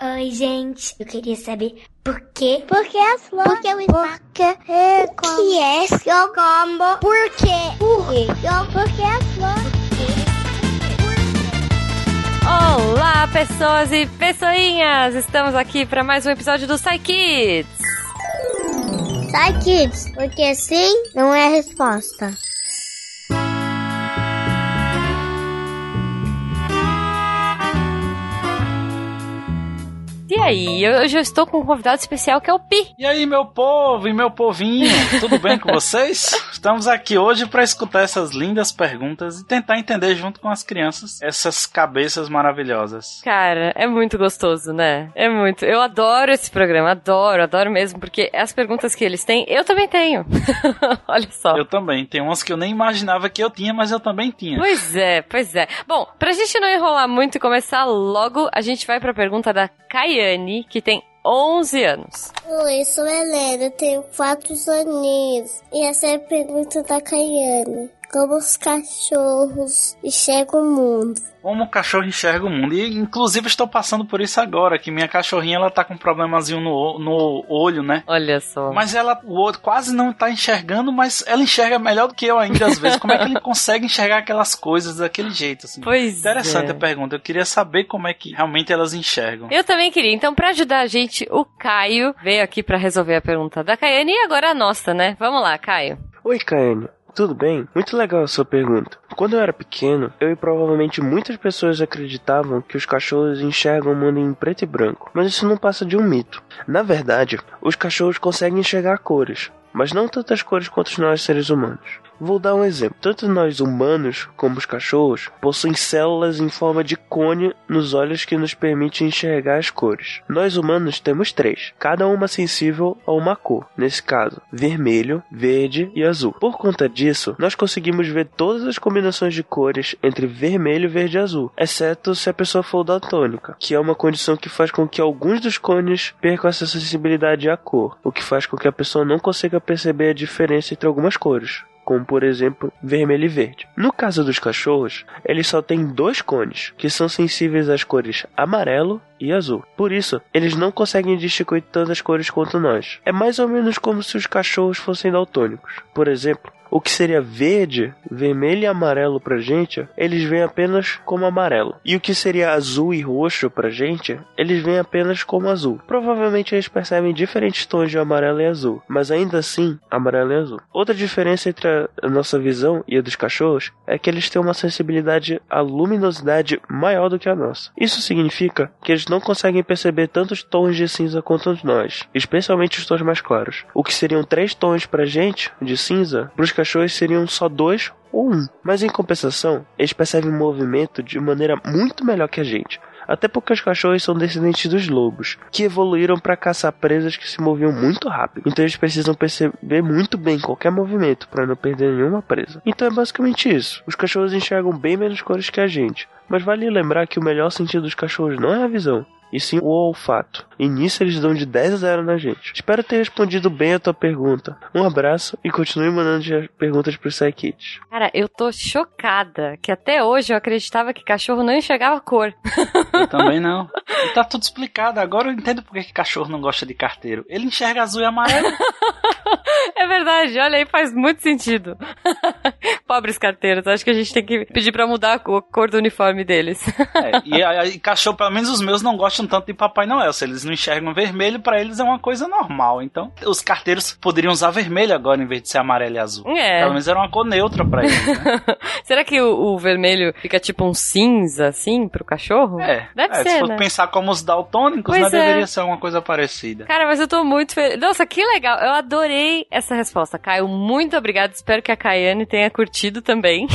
Oi, gente. Eu queria saber por quê? Por que as flores? Por que o espaço? Por que é como? que é seu combo? Por quê? Por quê? Por que as flores? Olá, pessoas e pessoinhas! Estamos aqui para mais um episódio do Psy Kids. Sai, kids, porque sim não é a resposta. E aí, eu estou com um convidado especial que é o Pi. E aí, meu povo e meu povinho, tudo bem com vocês? Estamos aqui hoje para escutar essas lindas perguntas e tentar entender junto com as crianças essas cabeças maravilhosas. Cara, é muito gostoso, né? É muito. Eu adoro esse programa, adoro, adoro mesmo, porque as perguntas que eles têm, eu também tenho. Olha só. Eu também, tem umas que eu nem imaginava que eu tinha, mas eu também tinha. Pois é, pois é. Bom, pra gente não enrolar muito e começar logo, a gente vai pra pergunta da Kayane, que tem 11 anos. Oi, sou Helena, tenho quatro aninhos. E essa é a pergunta da Caiane. Como os cachorros enxergam o mundo? Como o cachorro enxerga o mundo. E inclusive estou passando por isso agora, que minha cachorrinha ela tá com um problemazinho no, no olho, né? Olha só. Mas ela, o outro quase não tá enxergando, mas ela enxerga melhor do que eu ainda às vezes. Como é que ele consegue enxergar aquelas coisas daquele jeito, assim? Pois Interessante é. a pergunta. Eu queria saber como é que realmente elas enxergam. Eu também queria. Então, pra ajudar a gente, o Caio veio aqui pra resolver a pergunta da Kayane e agora a nossa, né? Vamos lá, Caio. Oi, Kaane. Tudo bem? Muito legal a sua pergunta. Quando eu era pequeno, eu e provavelmente muitas pessoas acreditavam que os cachorros enxergam o mundo em preto e branco, mas isso não passa de um mito. Na verdade, os cachorros conseguem enxergar cores, mas não tantas cores quanto nós seres humanos. Vou dar um exemplo. Tanto nós humanos como os cachorros possuem células em forma de cone nos olhos que nos permitem enxergar as cores. Nós humanos temos três, cada uma sensível a uma cor, nesse caso, vermelho, verde e azul. Por conta disso, nós conseguimos ver todas as combinações de cores entre vermelho, verde e azul, exceto se a pessoa for daltônica, que é uma condição que faz com que alguns dos cones percam essa sensibilidade à cor, o que faz com que a pessoa não consiga perceber a diferença entre algumas cores como por exemplo vermelho e verde. No caso dos cachorros, eles só têm dois cones, que são sensíveis às cores amarelo e azul. Por isso, eles não conseguem distinguir tantas cores quanto nós. É mais ou menos como se os cachorros fossem daltônicos. Por exemplo, o que seria verde, vermelho e amarelo pra gente, eles veem apenas como amarelo. E o que seria azul e roxo pra gente, eles veem apenas como azul. Provavelmente eles percebem diferentes tons de amarelo e azul, mas ainda assim, amarelo e azul. Outra diferença entre a nossa visão e a dos cachorros é que eles têm uma sensibilidade à luminosidade maior do que a nossa. Isso significa que eles não conseguem perceber tantos tons de cinza quanto nós, especialmente os tons mais claros. O que seriam três tons pra gente de cinza, pros cachorros seriam só dois ou um. Mas em compensação, eles percebem movimento de maneira muito melhor que a gente. Até porque os cachorros são descendentes dos lobos, que evoluíram para caçar presas que se moviam muito rápido. Então eles precisam perceber muito bem qualquer movimento para não perder nenhuma presa. Então é basicamente isso. Os cachorros enxergam bem menos cores que a gente. Mas vale lembrar que o melhor sentido dos cachorros não é a visão, e sim o olfato. E nisso eles dão de 10 a 0 na gente. Espero ter respondido bem a tua pergunta. Um abraço e continue mandando as perguntas pro Psykids. Cara, eu tô chocada que até hoje eu acreditava que cachorro não enxergava cor. Eu também não. E tá tudo explicado. Agora eu entendo por que cachorro não gosta de carteiro. Ele enxerga azul e amarelo. É verdade, olha aí, faz muito sentido. Pobres carteiros, acho que a gente tem que pedir pra mudar a co- cor do uniforme deles. É, e, cachorro, pelo menos os meus, não gostam tanto de Papai Noel. Se eles não enxergam vermelho, pra eles é uma coisa normal. Então, os carteiros poderiam usar vermelho agora em vez de ser amarelo e azul. É. Pelo menos era uma cor neutra pra eles. Né? Será que o, o vermelho fica tipo um cinza, assim, pro cachorro? É, Deve é, ser, se for né? pensar como os daltônicos, Pois né, é. deveria ser uma coisa parecida. Cara, mas eu tô muito feliz. Nossa, que legal. Eu adorei essa resposta, Caio. Muito obrigada. Espero que a Caiane tenha curtido também.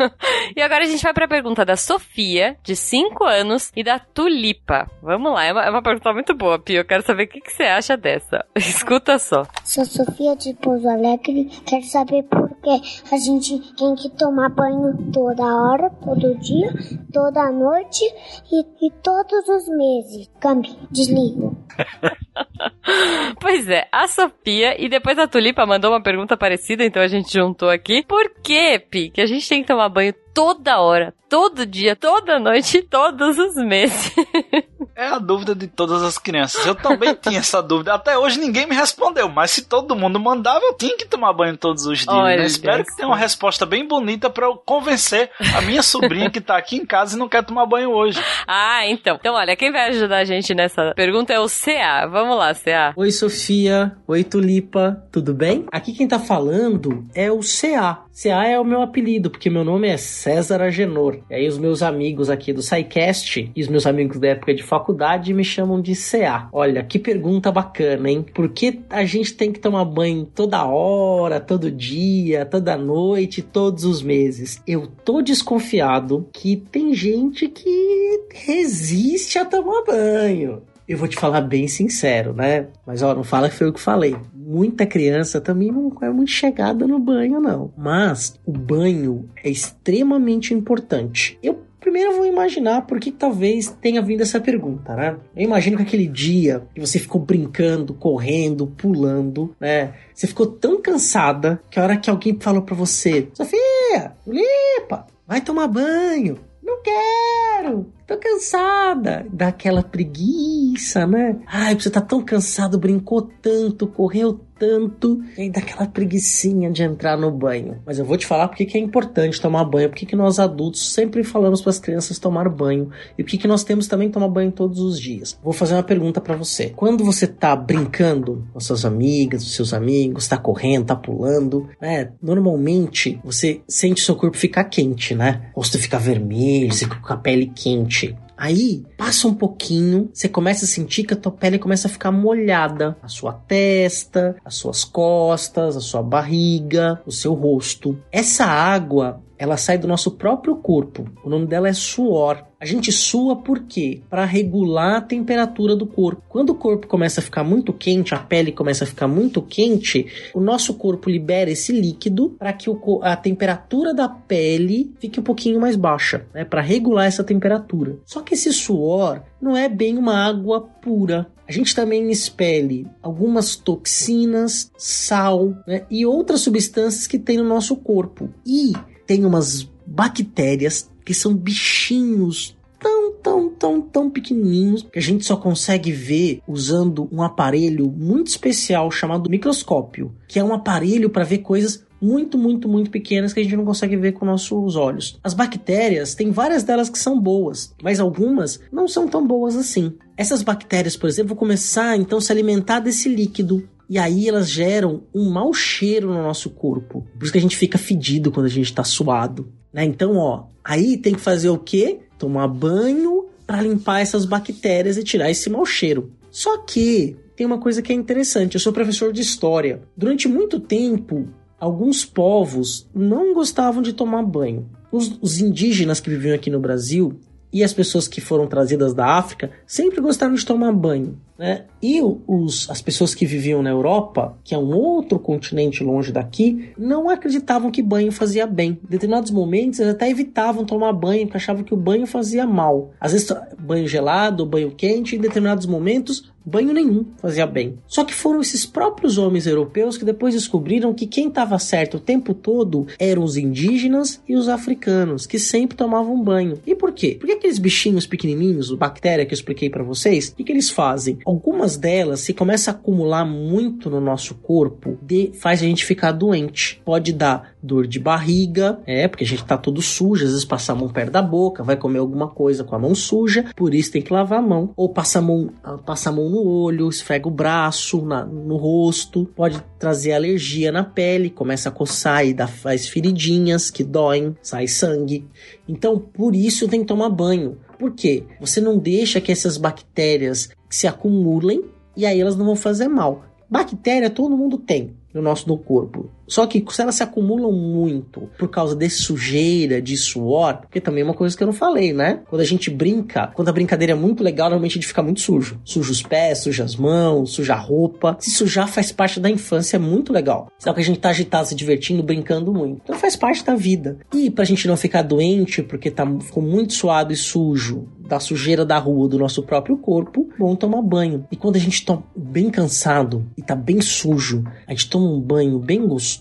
e agora a gente vai pra pergunta da Sofia, de 5 anos, e da Tulipa. Vamos lá, é uma, é uma pergunta muito boa, Pio. Eu quero saber o que, que você acha dessa. Escuta só. Sou Sofia de Pouso Alegre. Quero saber por que a gente tem que tomar banho toda hora, todo dia, toda noite e, e todos os meses. Cambi, desligo. Pois é, a Sofia e depois a Tulipa mandou uma pergunta parecida, então a gente juntou aqui. Por que, Pi, que a gente tem que tomar banho toda hora, todo dia, toda noite, todos os meses? É a dúvida de todas as crianças. Eu também tinha essa dúvida. Até hoje ninguém me respondeu, mas se todo mundo mandava, eu tinha que tomar banho todos os dias. Né? Olha Espero que tenha uma resposta bem bonita pra eu convencer a minha sobrinha que tá aqui em casa e não quer tomar banho hoje. Ah, então. Então, olha, quem vai ajudar a gente nessa pergunta é o CA. Vamos lá, CA. Oi, Sofia. Oi, Tulipa. Tudo bem? Aqui quem tá falando é o CA. CA é o meu apelido, porque meu nome é César Agenor. E aí os meus amigos aqui do SciCast e os meus amigos da época de faculdade me chamam de CA. Olha, que pergunta bacana, hein? Por que a gente tem que tomar banho toda hora, todo dia, toda noite, todos os meses? Eu tô desconfiado que tem gente que resiste a tomar banho. Eu vou te falar bem sincero, né? Mas ó, não fala que foi eu que falei. Muita criança também não é muito chegada no banho, não. Mas o banho é extremamente importante. Eu primeiro vou imaginar por que talvez tenha vindo essa pergunta, né? Eu imagino que aquele dia que você ficou brincando, correndo, pulando, né? Você ficou tão cansada que a hora que alguém falou pra você, Sofia, Lipa, vai tomar banho. Não quero, tô cansada. Dá aquela preguiça, né? Ai, você tá tão cansado, brincou tanto, correu tanto, e aí dá aquela preguiçinha de entrar no banho. Mas eu vou te falar porque que é importante tomar banho, porque que nós adultos sempre falamos para as crianças tomar banho e porque que nós temos também tomar banho todos os dias. Vou fazer uma pergunta para você. Quando você tá brincando com suas amigas, os seus amigos, tá correndo, tá pulando, né? Normalmente você sente seu corpo ficar quente, né? O rosto fica vermelho, você fica com a pele quente. Aí, passa um pouquinho, você começa a sentir que a tua pele começa a ficar molhada. A sua testa, as suas costas, a sua barriga, o seu rosto. Essa água, ela sai do nosso próprio corpo. O nome dela é suor. A gente sua por quê? Para regular a temperatura do corpo. Quando o corpo começa a ficar muito quente, a pele começa a ficar muito quente, o nosso corpo libera esse líquido para que o a temperatura da pele fique um pouquinho mais baixa, né? Para regular essa temperatura. Só que esse suor não é bem uma água pura. A gente também expele algumas toxinas, sal né? e outras substâncias que tem no nosso corpo. E tem umas bactérias que são bichinhos tão, tão, tão, tão pequenininhos que a gente só consegue ver usando um aparelho muito especial chamado microscópio, que é um aparelho para ver coisas muito, muito, muito pequenas que a gente não consegue ver com nossos olhos. As bactérias, tem várias delas que são boas, mas algumas não são tão boas assim. Essas bactérias, por exemplo, vão começar então a se alimentar desse líquido e aí elas geram um mau cheiro no nosso corpo. Por isso que a gente fica fedido quando a gente tá suado. Né? Então, ó, aí tem que fazer o quê? Tomar banho para limpar essas bactérias e tirar esse mau cheiro. Só que tem uma coisa que é interessante. Eu sou professor de história. Durante muito tempo, alguns povos não gostavam de tomar banho. Os, os indígenas que viviam aqui no Brasil e as pessoas que foram trazidas da África sempre gostaram de tomar banho. Né? E os, as pessoas que viviam na Europa, que é um outro continente longe daqui, não acreditavam que banho fazia bem. Em determinados momentos, eles até evitavam tomar banho, porque achavam que o banho fazia mal. Às vezes, banho gelado, banho quente, em determinados momentos, banho nenhum fazia bem. Só que foram esses próprios homens europeus que depois descobriram que quem estava certo o tempo todo eram os indígenas e os africanos, que sempre tomavam banho. E por quê? Porque aqueles bichinhos pequenininhos, bactéria que eu expliquei para vocês, o que, que eles fazem? Algumas delas, se começa a acumular muito no nosso corpo, de, faz a gente ficar doente. Pode dar dor de barriga, é, porque a gente tá todo sujo, às vezes passa a mão perto da boca, vai comer alguma coisa com a mão suja, por isso tem que lavar a mão. Ou passa a mão, passa a mão no olho, esfrega o braço, na, no rosto, pode trazer alergia na pele, começa a coçar e dá, faz feridinhas que doem, sai sangue. Então, por isso tem que tomar banho. Por quê? Você não deixa que essas bactérias se acumulem e aí elas não vão fazer mal. Bactéria todo mundo tem no nosso no corpo. Só que se elas se acumulam muito por causa de sujeira, de suor, porque também é uma coisa que eu não falei, né? Quando a gente brinca, quando a brincadeira é muito legal, normalmente a gente fica muito sujo. Suja os pés, suja as mãos, suja a roupa. Se sujar faz parte da infância, é muito legal. Só que a gente tá agitado, se divertindo, brincando muito. Então faz parte da vida. E pra gente não ficar doente, porque tá, ficou muito suado e sujo, da sujeira da rua, do nosso próprio corpo, bom tomar banho. E quando a gente tá bem cansado e tá bem sujo, a gente toma um banho bem gostoso,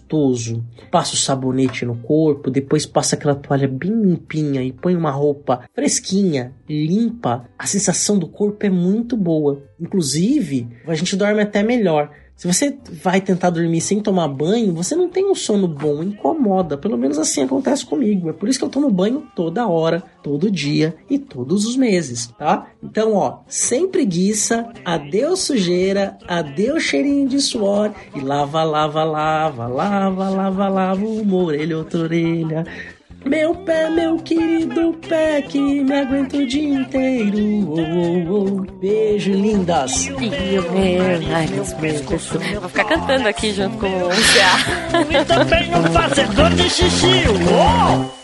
passa o sabonete no corpo, depois passa aquela toalha bem limpinha e põe uma roupa fresquinha, limpa, a sensação do corpo é muito boa. Inclusive, a gente dorme até melhor. Se você vai tentar dormir sem tomar banho, você não tem um sono bom, incomoda. Pelo menos assim acontece comigo. É por isso que eu tomo banho toda hora, todo dia e todos os meses, tá? Então, ó, sem preguiça, adeus sujeira, adeus cheirinho de suor e lava, lava, lava, lava, lava, lava uma orelha, outra orelha. Meu pé, meu querido pé, que me aguenta o dia inteiro. Oh, oh, oh. Beijo, lindas. E o meu, ai, meus. Vou ficar cantando aqui junto com o CA. E também um fazedor de xixi. Uou!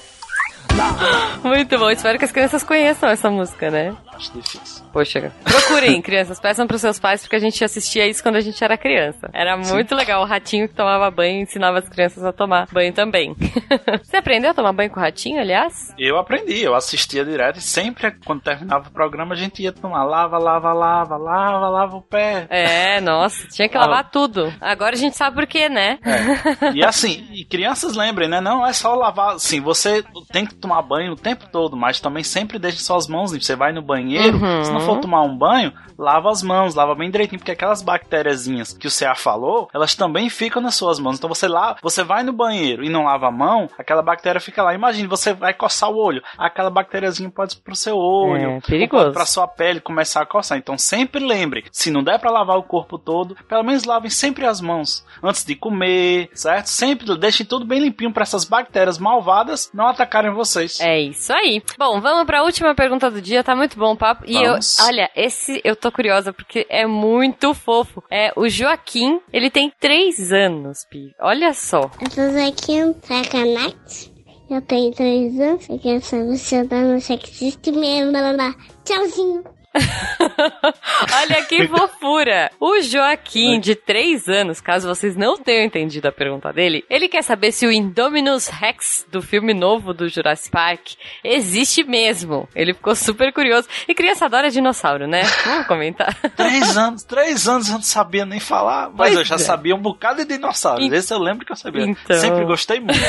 Muito bom, espero que as crianças conheçam essa música, né? Acho difícil. Poxa, procurem, crianças, peçam pros seus pais, porque a gente assistia isso quando a gente era criança. Era muito legal, o ratinho que tomava banho ensinava as crianças a tomar banho também. Você aprendeu a tomar banho com o ratinho, aliás? Eu aprendi, eu assistia direto e sempre quando terminava o programa a gente ia tomar lava, lava, lava, lava, lava o pé. É, nossa, tinha que lavar tudo. Agora a gente sabe por quê, né? É. E assim, e crianças lembrem, né? Não é só lavar, assim, você tem que tomar banho o tempo todo, mas também sempre deixe suas mãos. Você vai no banheiro, Uhum. se não for tomar um banho, lava as mãos, lava bem direitinho, porque aquelas bactériazinhas que o CA falou, elas também ficam nas suas mãos. Então você lá, você vai no banheiro e não lava a mão, aquela bactéria fica lá. Imagine, você vai coçar o olho, aquela bactériazinha pode ir pro seu olho, É, perigoso. pra sua pele começar a coçar. Então sempre lembre, se não der pra lavar o corpo todo, pelo menos lavem sempre as mãos antes de comer, certo? Sempre deixem tudo bem limpinho pra essas bactérias malvadas não atacarem vocês. É isso aí. Bom, vamos pra última pergunta do dia. Tá muito bom o papo. E eu, olha, esse eu tô curiosa porque é muito fofo. É o Joaquim, ele tem três anos, Pi. Olha só. Eu sou Zequinho Sacanate. Eu tenho três anos. Eu quero saber se eu dou no sexista mesmo. blá, blá, blá. Tchauzinho. Olha que fofura! O Joaquim, de 3 anos, caso vocês não tenham entendido a pergunta dele, ele quer saber se o Indominus Rex do filme novo do Jurassic Park existe mesmo. Ele ficou super curioso. E criança adora dinossauro, né? Vamos comentar. Três anos, três anos eu não sabia nem falar, mas Pois eu já é. sabia um bocado de dinossauros. En- Esse eu lembro que eu sabia. Então. Sempre gostei muito.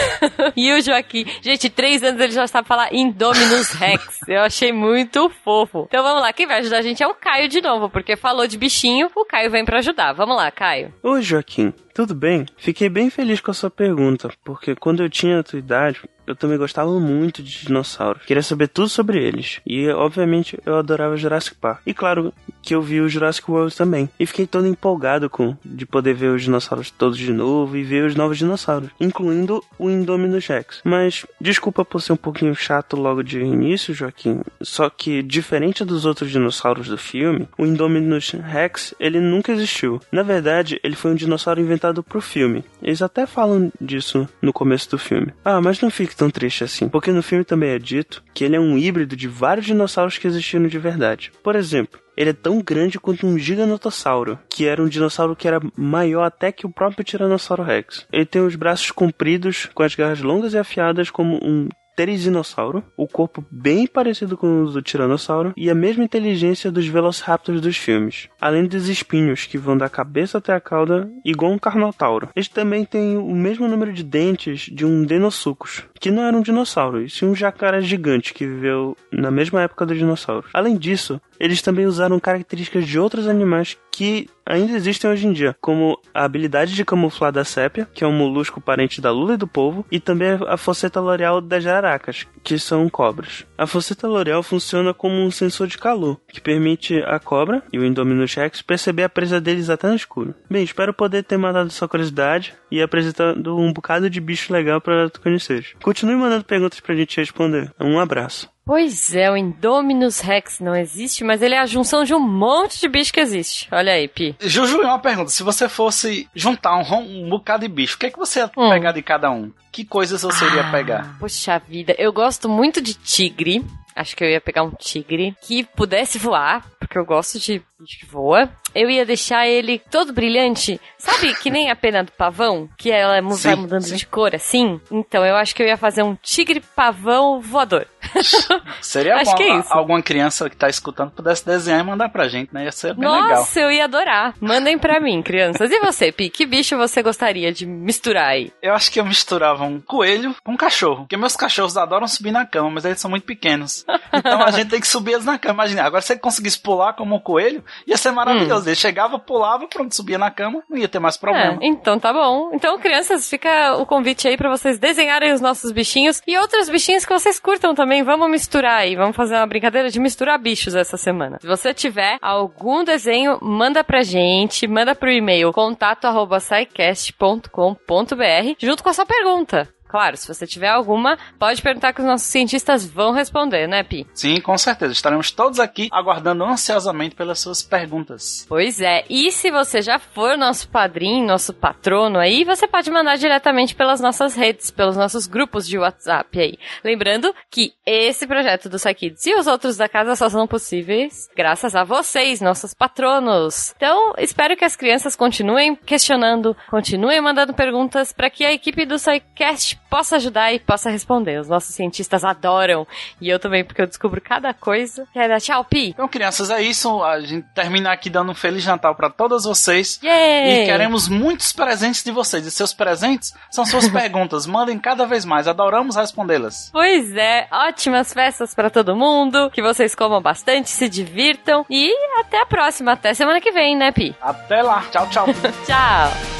E o Joaquim, gente, 3 anos ele já sabe falar Indominus Rex. Eu achei muito fofo. Então vamos lá, quem vai ajudar a gente é o Caio de novo, porque falou de bichinho, o Caio vem pra ajudar. Vamos lá, Caio. Oi, Joaquim. Tudo bem? Fiquei bem feliz com a sua pergunta, porque quando eu tinha a tua idade, eu também gostava muito de dinossauros. Queria saber tudo sobre eles. E, obviamente, eu adorava Jurassic Park. E, claro, que eu vi o Jurassic World também. E fiquei todo empolgado com de poder ver os dinossauros todos de novo e ver os novos dinossauros, incluindo o Indominus Rex. Mas, desculpa por ser um pouquinho chato logo de início, Joaquim. Só que, diferente dos outros dinossauros do filme, o Indominus Rex, ele nunca existiu. Na verdade, ele foi um dinossauro inventado pro filme. Eles até falam disso no começo do filme. Ah, mas não fique tão triste assim, porque no filme também é dito que ele é um híbrido de vários dinossauros que existiram de verdade. Por exemplo, ele é tão grande quanto um giganotossauro, que era um dinossauro que era maior até que o próprio Tiranossauro Rex. Ele tem os braços compridos, com as garras longas e afiadas como um Terizinossauro, o corpo bem parecido com o do Tiranossauro e a mesma inteligência dos Velociraptors dos filmes, além dos espinhos que vão da cabeça até a cauda, igual um Carnotauro. Eles também têm o mesmo número de dentes de um Deinosuchus, que não era um dinossauro, e sim um jacaré gigante que viveu na mesma época dos dinossauros. Além disso, eles também usaram características de outros animais que ainda existem hoje em dia, como a habilidade de camuflar da sépia, que é um molusco parente da lula e do polvo, e também a fosseta l'oreal das jararacas, que são cobras. A fosseta l'oreal funciona como um sensor de calor, que permite a cobra e o Indominus Rex perceber a presa deles até no escuro. Bem, espero poder ter matado sua curiosidade e apresentado um bocado de bicho legal para tu conheceres. Continue mandando perguntas pra gente responder. Um abraço. Pois é, o Indominus Rex não existe, mas ele é a junção de um monte de bicho que existe. Olha aí, Pi. Juju, uma pergunta. Se você fosse juntar um, um bocado de bicho, o que, é que você ia Hum. pegar de cada um? Que coisas você iria pegar? Puxa vida, eu gosto muito de tigre. Acho que eu ia pegar um tigre que pudesse voar, porque eu gosto de bicho que voa. Eu ia deixar ele todo brilhante, sabe? Que nem a pena do pavão, que ela mu- Sim, vai mudando sim. de cor assim. Então eu acho que eu ia fazer um tigre pavão voador. Seria Acho bom que é isso. alguma criança que tá escutando pudesse desenhar e mandar pra gente, né? Ia ser bem legal. Nossa, eu ia adorar. Mandem pra mim, crianças. E você, Pi? Que bicho você gostaria de misturar aí? Eu acho que eu misturava um coelho com um cachorro. Porque meus cachorros adoram subir na cama, mas eles são muito pequenos. Então a gente tem que subir eles na cama. Imagina, agora se ele conseguisse pular como um coelho, ia ser maravilhoso. Ele chegava, pulava, pronto, subia na cama, não ia ter mais problema. É, então tá bom. Então, crianças, fica o convite aí pra vocês desenharem os nossos bichinhos e outros bichinhos que vocês curtam também. Vamos misturar aí. Vamos fazer uma brincadeira de misturar bichos essa semana. Se você tiver algum desenho, manda pra gente, manda pro e-mail contato@saicast.com.br junto com a sua pergunta. Claro, se você tiver alguma, pode perguntar que os nossos cientistas vão responder, né, Pi? Sim, com certeza. Estaremos todos aqui aguardando ansiosamente pelas suas perguntas. Pois é, e se você já for nosso padrinho, nosso patrono aí, você pode mandar diretamente pelas nossas redes, pelos nossos grupos de WhatsApp aí. Lembrando que esse projeto do Kids e os outros da casa só são possíveis graças a vocês, nossos patronos. Então, espero que as crianças continuem questionando, continuem mandando perguntas para que a equipe do SciCast possa ajudar e possa responder. Os nossos cientistas adoram, e eu também, porque eu descubro cada coisa. Quer dar tchau, Pi? Então, crianças, é isso. A gente termina aqui dando um Feliz Natal para todas vocês. Yay! E queremos muitos presentes de vocês. E seus presentes são suas perguntas. Mandem cada vez mais. Adoramos respondê-las. Pois é, ótimas festas pra todo mundo, que vocês comam bastante, se divirtam e até a próxima, até semana que vem, né, Pi? Até lá. Tchau, tchau. Tchau!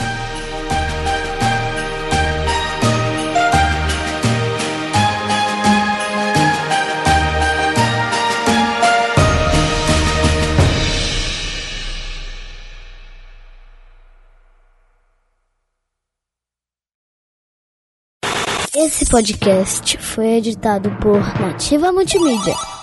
Esse podcast foi editado por Nativa Multimídia.